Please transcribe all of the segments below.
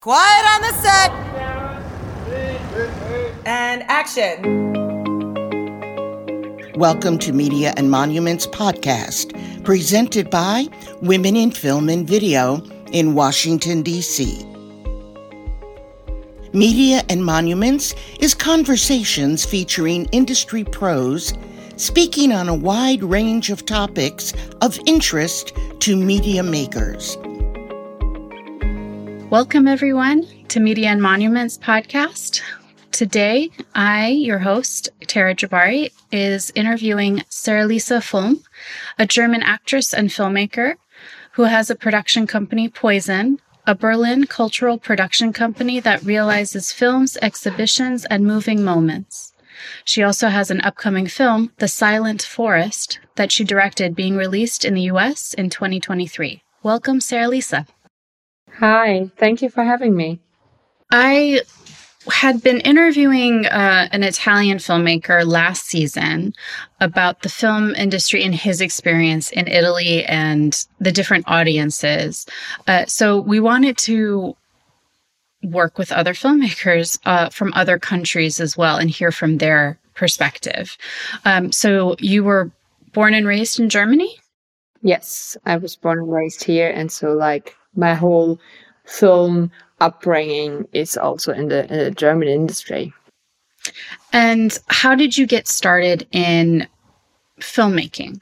Quiet on the set! And action. Welcome to Media and Monuments Podcast, presented by Women in Film and Video in Washington, D.C. Media and Monuments is conversations featuring industry pros speaking on a wide range of topics of interest to media makers. Welcome, everyone, to Media and Monuments podcast. Today, I, your host, Tara Jabbari, is interviewing Saralisa Volm, a German actress and filmmaker who has a production company, Poison, a Berlin cultural production company that realizes films, exhibitions, and moving moments. She also has an upcoming film, The Silent Forest, that she directed being released in the US in 2023. Welcome, Saralisa. Hi, thank you for having me. I had been interviewing uh, an Italian filmmaker last season about the film industry and his experience in Italy and the different audiences. Uh, so we wanted to work with other filmmakers uh, from other countries as well and hear from their perspective. Um, so you were born and raised in Germany? Yes, I was born and raised here. And so, like, my whole film upbringing is also in the, in the German industry. And how did you get started in filmmaking?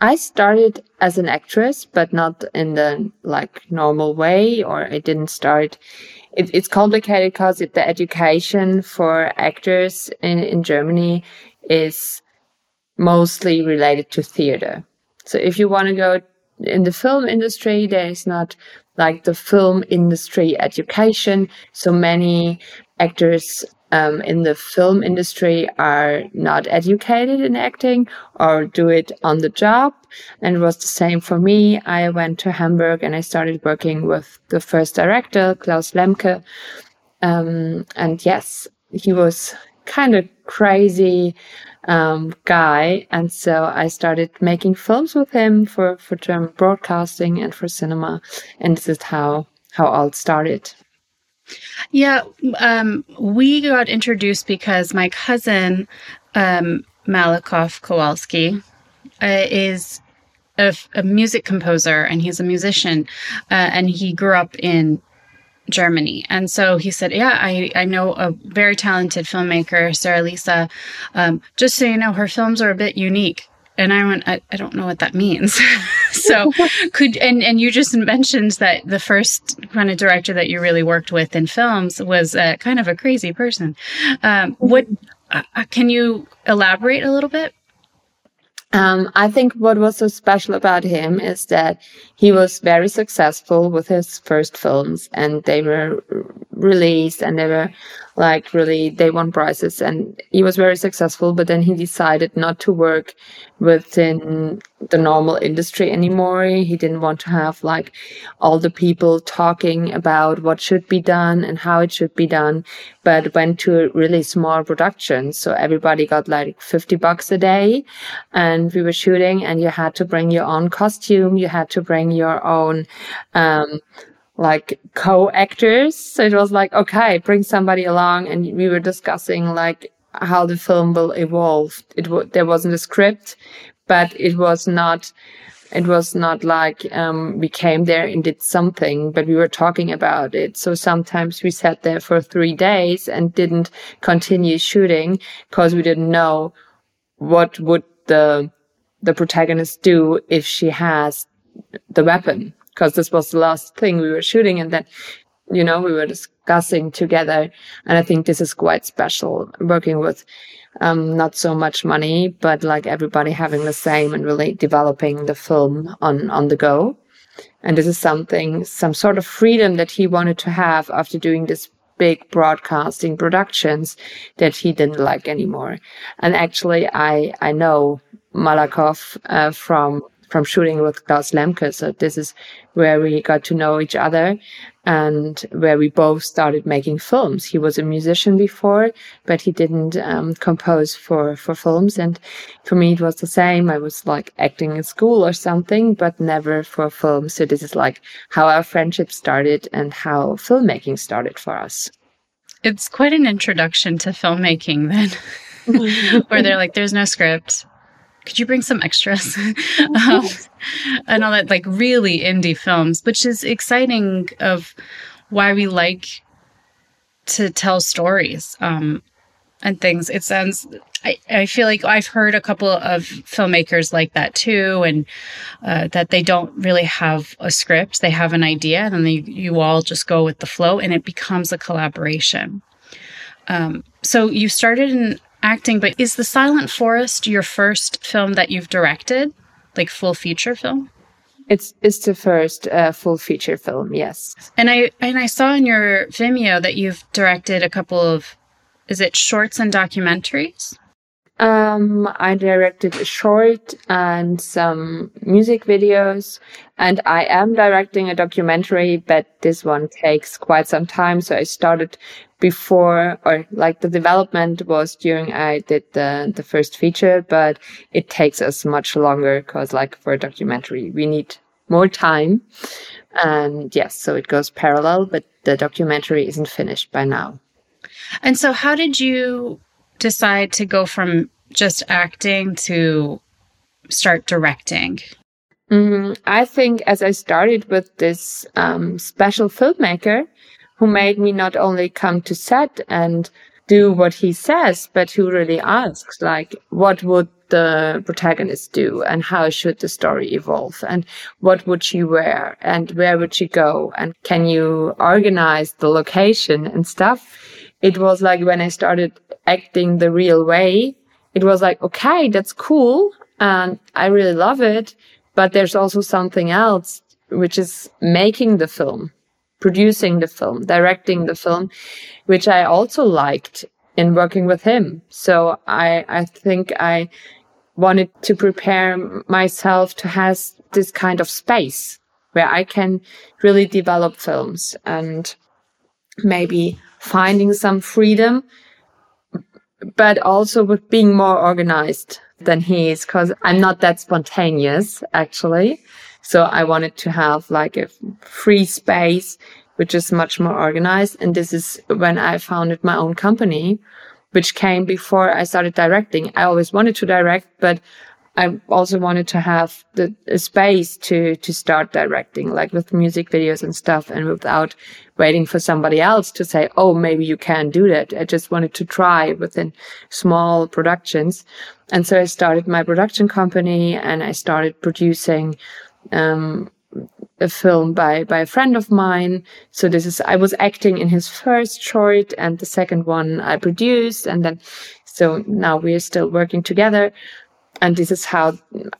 I started as an actress, but not in the like normal way, or I didn't start. It, it's complicated because the education for actors in, in Germany is mostly related to theater. So if you want to go in the film industry, there is not like the film industry education. So many actors um, in the film industry are not educated in acting or do it on the job. And it was the same for me. I went to Hamburg and I started working with the first director, Klaus Lemke. Um, and yes, he was kind of crazy um, guy. And so I started making films with him for, for German broadcasting and for cinema. And this is how, how all started. Yeah, um, we got introduced because my cousin, um, Malakoff Kowalski, uh, is a, a, music composer and he's a musician. Uh, and he grew up in Germany. And so he said, Yeah, I, I know a very talented filmmaker, Saralisa. Um, just so you know, her films are a bit unique. And I went, I, I don't know what that means. so could, and, and you just mentioned that the first kind of director that you really worked with in films was uh, kind of a crazy person. Um, what, uh, uh can you elaborate a little bit? Um, I think what was so special about him is that he was very successful with his first films and they were released and they were like really they won prizes and he was very successful but then he decided not to work within the normal industry anymore. He didn't want to have like all the people talking about what should be done and how it should be done but went to really small productions so everybody got like 50 bucks a day and we were shooting and you had to bring your own costume. You had to bring your own um like co-actors. So it was like, okay, bring somebody along. And we were discussing like how the film will evolve. It w- there wasn't a script, but it was not, it was not like, um, we came there and did something, but we were talking about it. So sometimes we sat there for three days and didn't continue shooting because we didn't know what would the, the protagonist do if she has the weapon because this was the last thing we were shooting and then you know we were discussing together and i think this is quite special working with um, not so much money but like everybody having the same and really developing the film on on the go. And this is something some sort of freedom that he wanted to have after doing this big broadcasting productions that he didn't like anymore. And actually i i know malakoff uh, from from shooting with Klaus Lemke. So this is where we got to know each other. and where we both started making films. He was a musician before, but he didn't um, compose for for films. And for me, it was the same. I was like acting in school or something, but never for film. So this is like how our friendship started and how filmmaking started for us. It's quite an introduction to filmmaking, then, where they're like, "There's no script." Could you bring some extras? um, and all that, like really indie films, which is exciting of why we like to tell stories um, and things. It sounds, I, I feel like I've heard a couple of filmmakers like that too, and uh, that they don't really have a script. They have an idea, and then they, you all just go with the flow, and it becomes a collaboration. Um, so you started in acting, but is The Silent Forest your first film that you've directed, like full feature film? It's it's the first uh, full feature film, yes. And I and I saw in your Vimeo that you've directed a couple of, is it shorts and documentaries? Um, I directed a short and some music videos, and I am directing a documentary, but this one takes quite some time. So I started before, or like the development was during I did the the first feature, but it takes us much longer because, like for a documentary, we need more time, and yes, so it goes parallel, but the documentary isn't finished by now. And so, how did you decide to go from just acting to start directing? Mm, I think as I started with this um, special filmmaker who made me not only come to set and do what he says, but who really asks, like, what would the protagonist do and how should the story evolve and what would she wear and where would she go and can you organize the location and stuff? It was like when I started acting the real way, it was like, okay, that's cool. And I really love it. But there's also something else, which is making the film, producing the film, directing the film, which I also liked in working with him. So I, I think I wanted to prepare myself to have this kind of space where I can really develop films and maybe finding some freedom but also with being more organized than he is because I'm not that spontaneous actually. So I wanted to have like a free space, which is much more organized. And this is when I founded my own company, which came before I started directing. I always wanted to direct, but I also wanted to have the space to to start directing, like with music videos and stuff, and without waiting for somebody else to say, "Oh, maybe you can do that." I just wanted to try within small productions, and so I started my production company, and I started producing um, a film by by a friend of mine. So this is I was acting in his first short, and the second one I produced, and then so now we are still working together and this is how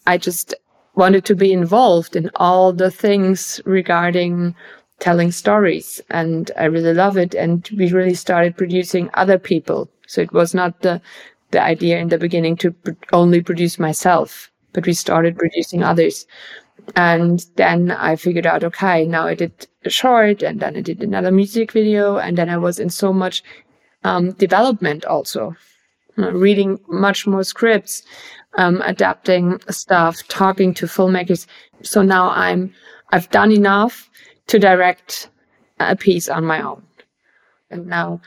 I just wanted to be involved in all the things regarding telling stories. And I really love it. And we really started producing other people. So it was not the, the idea in the beginning to pr- only produce myself, but we started producing others. And then I figured out, okay, now I did a short and then I did another music video. And then I was in so much um, development also, uh, reading much more scripts, um, adapting stuff, talking to filmmakers. So now I'm, I've done enough to direct a piece on my own. And now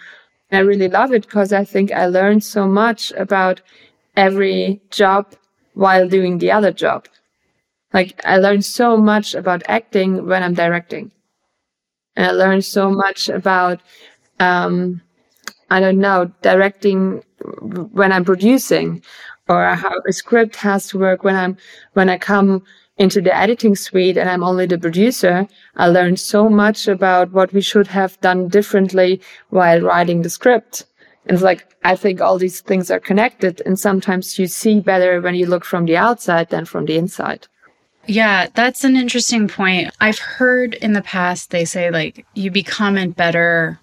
I really love it because I think I learned so much about every job while doing the other job. Like I learned so much about acting when I'm directing. And I learned so much about, um, I don't know, directing when I'm producing or how a script has to work when I'm, when I come into the editing suite and I'm only the producer, I learned so much about what we should have done differently while writing the script. And it's like, I think all these things are connected and sometimes you see better when you look from the outside than from the inside. Yeah, that's an interesting point. I've heard in the past they say like you become a better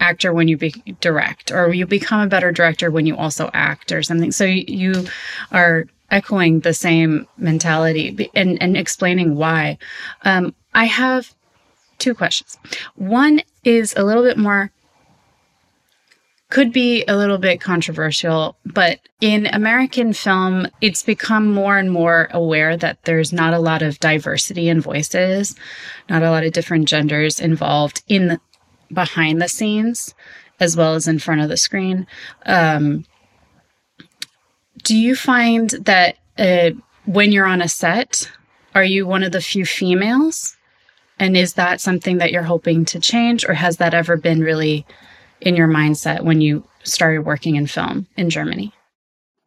actor when you be direct or you become a better director when you also act or something so you are echoing the same mentality and, and explaining why um, i have two questions. One is a little bit more could be a little bit controversial, but in American film, it's become more and more aware that there's not a lot of diversity in voices, not a lot of different genders involved in behind the scenes as well as in front of the screen. Um, do you find that uh, when you're on a set, are you one of the few females? And is that something that you're hoping to change, or has that ever been really in your mindset when you started working in film in Germany?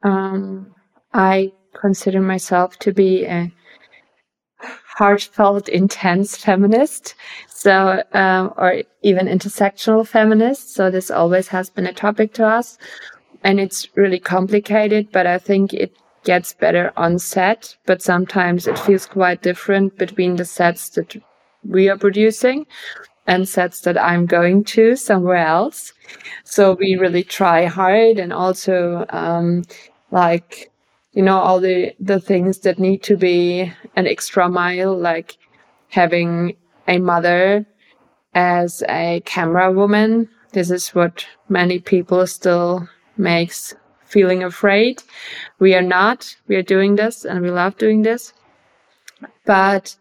Um, I consider myself to be a heartfelt, intense feminist, so um, or even intersectional feminist. So this always has been a topic to us, and it's really complicated. But I think it gets better on set. But sometimes it feels quite different between the sets that we are producing and sets that I'm going to somewhere else. So we really try hard and also um, like you know all the the things that need to be an extra mile like having a mother as a camera woman. This is what many people still makes feeling afraid. We are not. We are doing this and we love doing this. But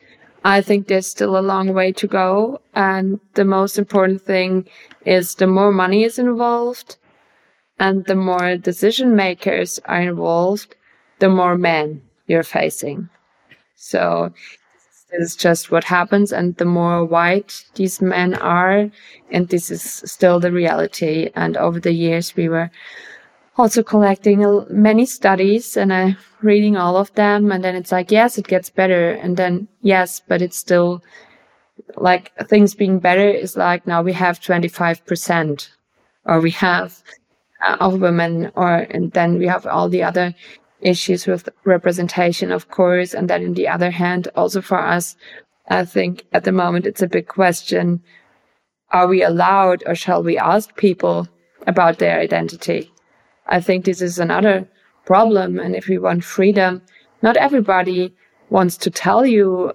I think there's still a long way to go. And the most important thing is the more money is involved and the more decision makers are involved, the more men you're facing. So this is just what happens. And the more white these men are, and this is still the reality. And over the years, we were also collecting many studies and uh, reading all of them. And then it's like, yes, it gets better. And then, yes, but it's still like things being better is like now we have 25% or we have uh, of women or, and then we have all the other issues with representation, of course. And then on the other hand, also for us, I think at the moment it's a big question. Are we allowed or shall we ask people about their identity? I think this is another problem. And if we want freedom, not everybody wants to tell you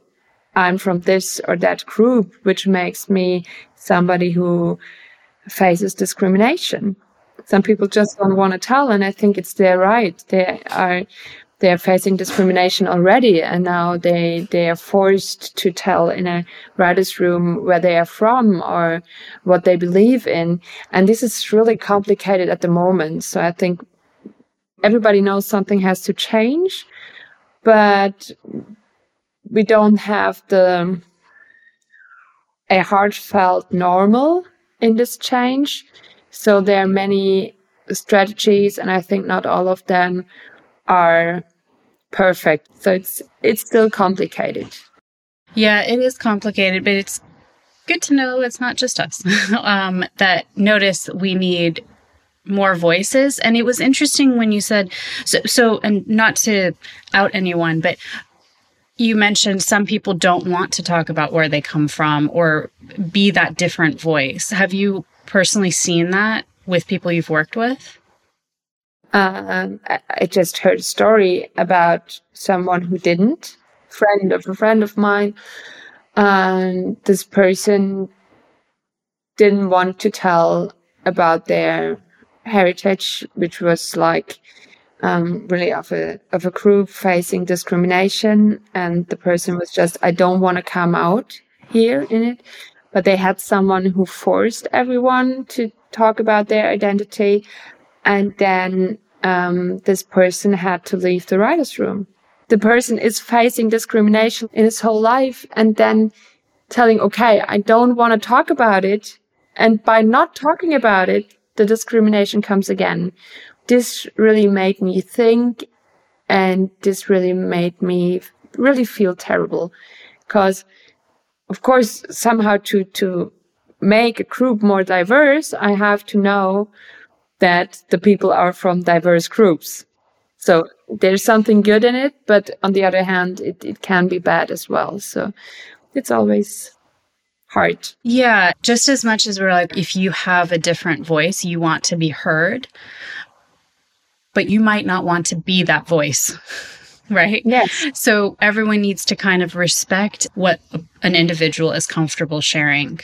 I'm from this or that group, which makes me somebody who faces discrimination. Some people just don't want to tell, and I think it's their right. They are they're facing discrimination already, and now they they are forced to tell in a writers' room where they are from or what they believe in, and this is really complicated at the moment. So I think everybody knows something has to change, but we don't have the a heartfelt normal in this change. So there are many strategies, and I think not all of them are perfect. So it's it's still complicated. Yeah, it is complicated, but it's good to know it's not just us um, that notice we need more voices. And it was interesting when you said so. So, and not to out anyone, but you mentioned some people don't want to talk about where they come from or be that different voice. Have you personally seen that with people you've worked with? Um, I just heard a story about someone who didn't, friend of a friend of mine, and this person didn't want to tell about their heritage, which was like um, really of a of a group facing discrimination, and the person was just, I don't want to come out here in it, but they had someone who forced everyone to talk about their identity, and then um, this person had to leave the writer's room. The person is facing discrimination in his whole life and then telling, okay, I don't want to talk about it. And by not talking about it, the discrimination comes again. This really made me think and this really made me really feel terrible because of course somehow to to make a group more diverse i have to know that the people are from diverse groups. So there's something good in it, but on the other hand, it, it can be bad as well. So it's always hard. Yeah. Just as much as we're like, if you have a different voice, you want to be heard, but you might not want to be that voice. right? Yes. So everyone needs to kind of respect what an individual is comfortable sharing.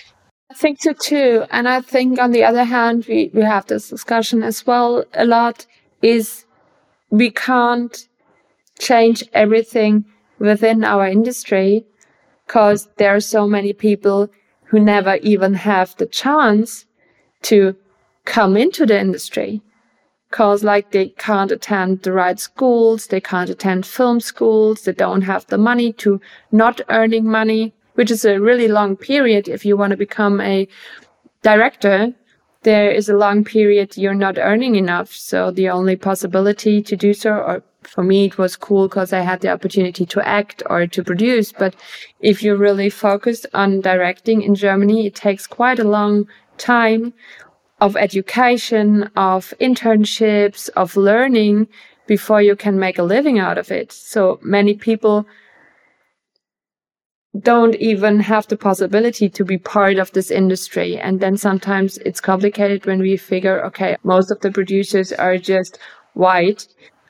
I think so too. And I think on the other hand, we, we have this discussion as well a lot is we can't change everything within our industry because there are so many people who never even have the chance to come into the industry because like they can't attend the right schools they can't attend film schools they don't have the money to not earning money which is a really long period if you want to become a director there is a long period you're not earning enough. So the only possibility to do so, or for me, it was cool because I had the opportunity to act or to produce. But if you're really focused on directing in Germany, it takes quite a long time of education, of internships, of learning before you can make a living out of it. So many people don't even have the possibility to be part of this industry. And then sometimes it's complicated when we figure, okay, most of the producers are just white.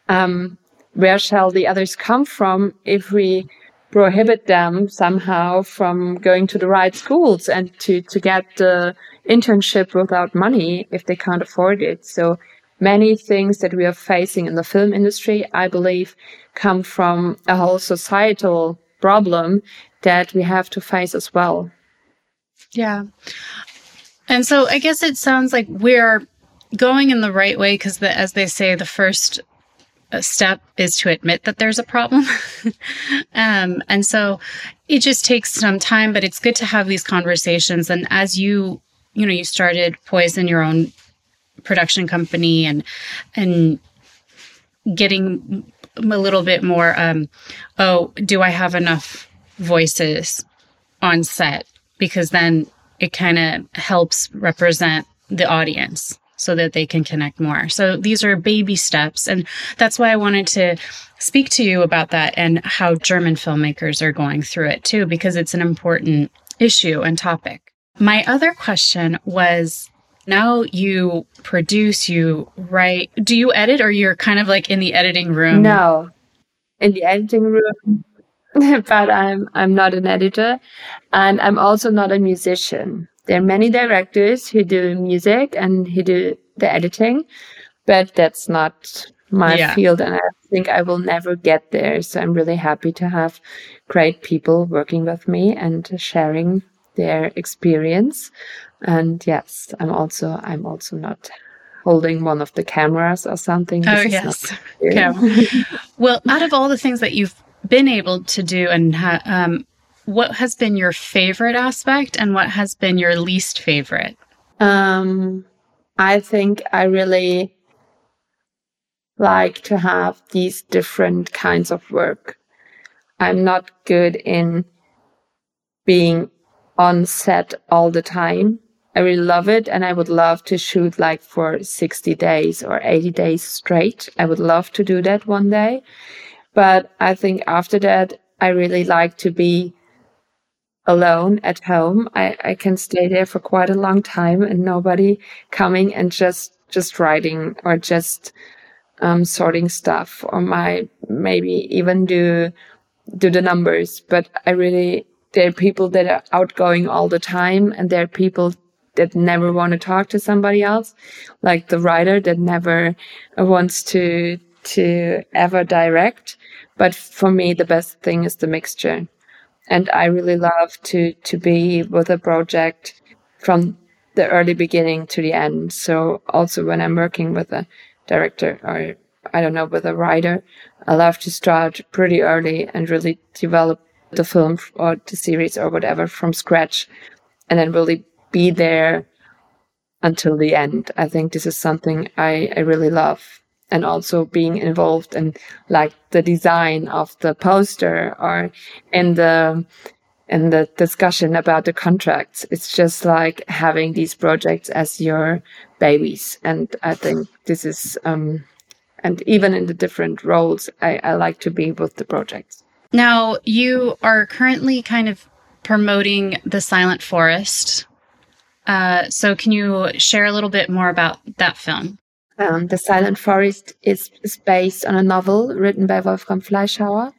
Um, where shall the others come from if we prohibit them somehow from going to the right schools and to, to get the internship without money if they can't afford it? So many things that we are facing in the film industry, I believe, come from a whole societal problem that we have to face as well. Yeah. And so I guess it sounds like we're going in the right way because, the, as they say, the first uh, step is to admit that there's a problem. um, and so it just takes some time, but it's good to have these conversations. And as you, you know, you started Poison, your own production company, and and getting a little bit more. Um, oh, do I have enough voices on set because then it kind of helps represent the audience so that they can connect more. So these are baby steps. And that's why I wanted to speak to you about that and how German filmmakers are going through it too, because it's an important issue and topic. My other question was now you produce, you write. Do you edit or you're kind of like in the editing room? No. In the editing room, but I'm I'm not an editor and I'm also not a musician. There are many directors who do music and who do the editing, but that's not my yeah. field and I think I will never get there. So I'm really happy to have great people working with me and sharing their experience. And yes, I'm also I'm also not holding one of the cameras or something. Oh yes. Yeah. well, out of all the things that you've been able to do and ha- um, what has been your favorite aspect and what has been your least favorite? Um, I think I really like to have these different kinds of work. I'm not good in being on set all the time. I really love it and I would love to shoot like for 60 days or 80 days straight. I would love to do that one day. But I think after that, I really like to be alone at home. I, I can stay there for quite a long time and nobody coming and just, just writing or just, um, sorting stuff or my, maybe even do, do the numbers. But I really, there are people that are outgoing all the time and there are people that never want to talk to somebody else, like the writer that never wants to, to ever direct. But for me, the best thing is the mixture. And I really love to, to be with a project from the early beginning to the end. So also when I'm working with a director or I don't know, with a writer, I love to start pretty early and really develop the film or the series or whatever from scratch and then really be there until the end. I think this is something I, I really love and also being involved in like the design of the poster or in the in the discussion about the contracts. It's just like having these projects as your babies. And I think this is um and even in the different roles, I, I like to be with the projects. Now you are currently kind of promoting the Silent Forest. Uh, so can you share a little bit more about that film? Um, the Silent Forest is, is based on a novel written by Wolfram Fleischhauer.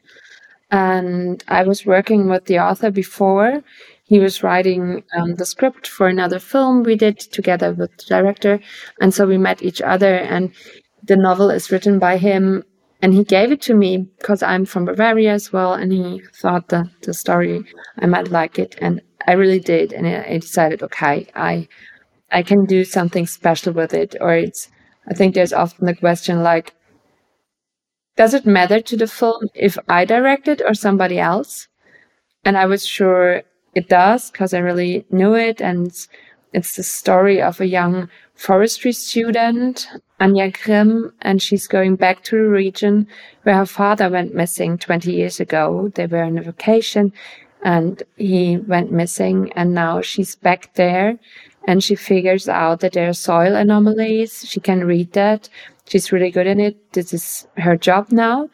And I was working with the author before. He was writing um, the script for another film we did together with the director. And so we met each other. And the novel is written by him. And he gave it to me because I'm from Bavaria as well. And he thought that the story, I might like it. And I really did. And I decided, okay, I, I can do something special with it. Or it's, I think there's often the question like, does it matter to the film if I direct it or somebody else? And I was sure it does because I really knew it. And it's the story of a young forestry student, Anja Grimm, and she's going back to the region where her father went missing 20 years ago. They were on a vacation and he went missing and now she's back there and she figures out that there are soil anomalies. She can read that. She's really good in it. This is her job now.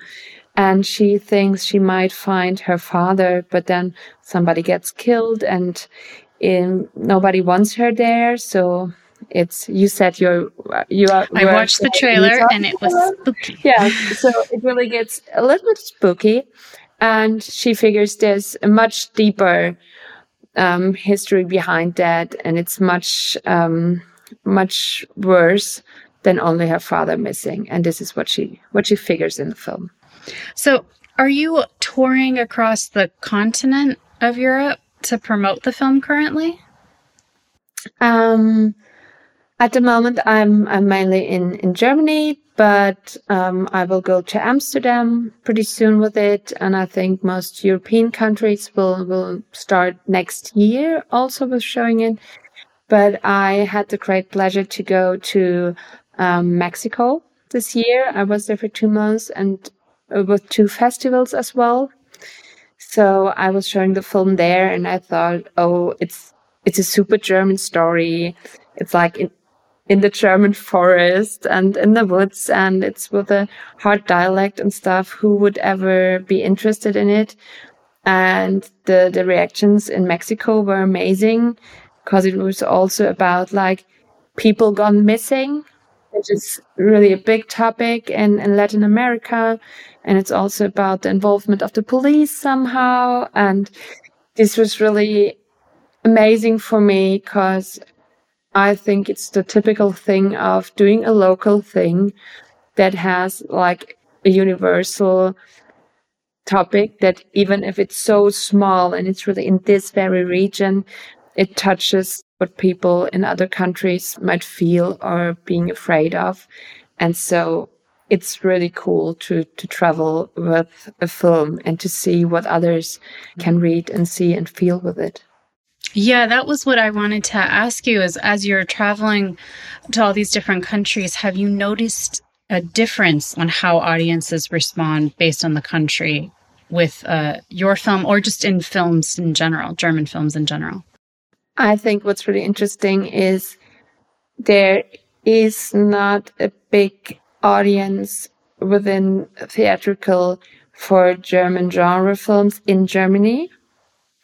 And she thinks she might find her father, but then somebody gets killed and in, nobody wants her there. So it's, you said you're, you are. I watched the trailer and it was spooky. Yeah. So it really gets a little bit spooky. And she figures there's a much deeper um, history behind that, and it's much um, much worse than only her father missing. And this is what she what she figures in the film. So, are you touring across the continent of Europe to promote the film currently? Um, at the moment, I'm I'm mainly in in Germany, but um, I will go to Amsterdam pretty soon with it, and I think most European countries will will start next year also with showing it. But I had the great pleasure to go to um, Mexico this year. I was there for two months and uh, with two festivals as well. So I was showing the film there, and I thought, oh, it's it's a super German story. It's like in, in the German forest and in the woods and it's with a hard dialect and stuff. Who would ever be interested in it? And the, the reactions in Mexico were amazing because it was also about like people gone missing, which is really a big topic in, in Latin America. And it's also about the involvement of the police somehow. And this was really amazing for me because I think it's the typical thing of doing a local thing that has like a universal topic that even if it's so small and it's really in this very region, it touches what people in other countries might feel or being afraid of. And so it's really cool to, to travel with a film and to see what others can read and see and feel with it. Yeah, that was what I wanted to ask you is as you're traveling to all these different countries, have you noticed a difference on how audiences respond based on the country with uh, your film or just in films in general, German films in general? I think what's really interesting is there is not a big audience within theatrical for German genre films in Germany.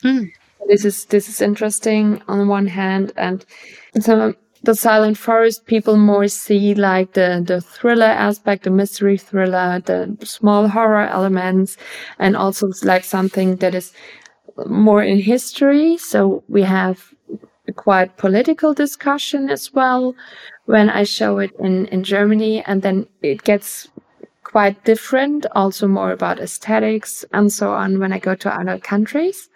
Mm this is this is interesting on one hand, and so the Silent Forest people more see like the the thriller aspect, the mystery thriller, the small horror elements, and also like something that is more in history. So we have quite political discussion as well when I show it in in Germany, and then it gets quite different, also more about aesthetics and so on when I go to other countries.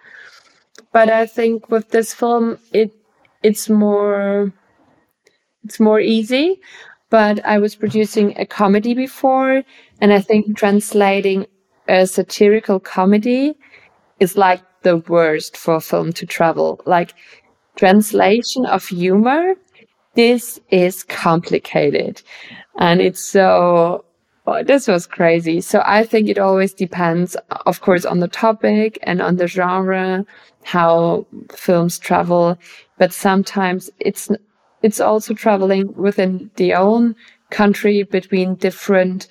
But I think with this film, it it's more it's more easy. But I was producing a comedy before, and I think translating a satirical comedy is like the worst for a film to travel. Like translation of humor, this is complicated. And it's so Oh, this was crazy. So I think it always depends, of course, on the topic and on the genre, how films travel. But sometimes it's, it's also traveling within the own country between different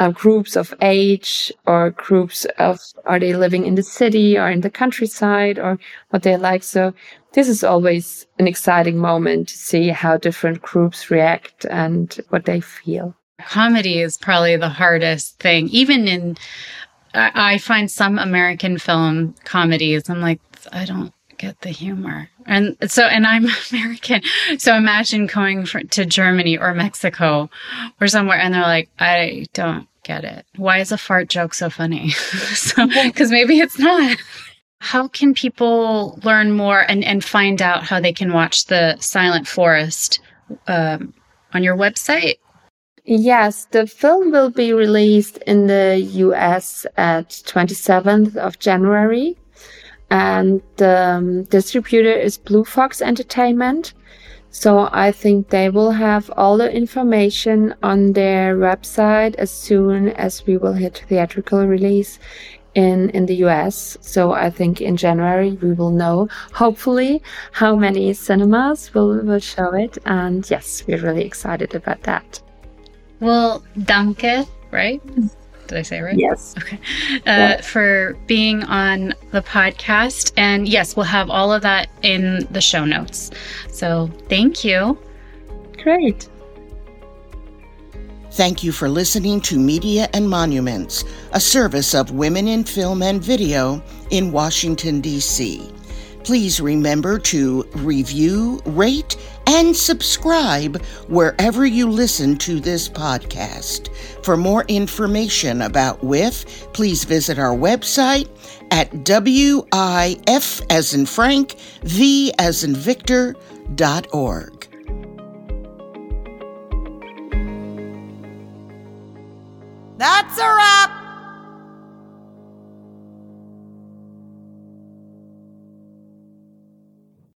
uh, groups of age or groups of, are they living in the city or in the countryside or what they like? So this is always an exciting moment to see how different groups react and what they feel. Comedy is probably the hardest thing, even in. I find some American film comedies. I'm like, I don't get the humor. And so, and I'm American. So imagine going for, to Germany or Mexico or somewhere and they're like, I don't get it. Why is a fart joke so funny? so, cause maybe it's not. How can people learn more and, and find out how they can watch the Silent Forest um, on your website? Yes, the film will be released in the US at 27th of January. And the um, distributor is Blue Fox Entertainment. So I think they will have all the information on their website as soon as we will hit theatrical release in in the US. So I think in January we will know hopefully how many cinemas will will show it and yes, we're really excited about that. Well, danke, right? Did I say it right? Yes. Okay. Uh, For being on the podcast. And yes, we'll have all of that in the show notes. So thank you. Great. Thank you for listening to Media and Monuments, a service of Women in Film and Video in Washington, D.C. Please remember to review, rate, and subscribe wherever you listen to this podcast. For more information about WIF, please visit our website at WIF as in Frank, V as in Victor, That's a wrap.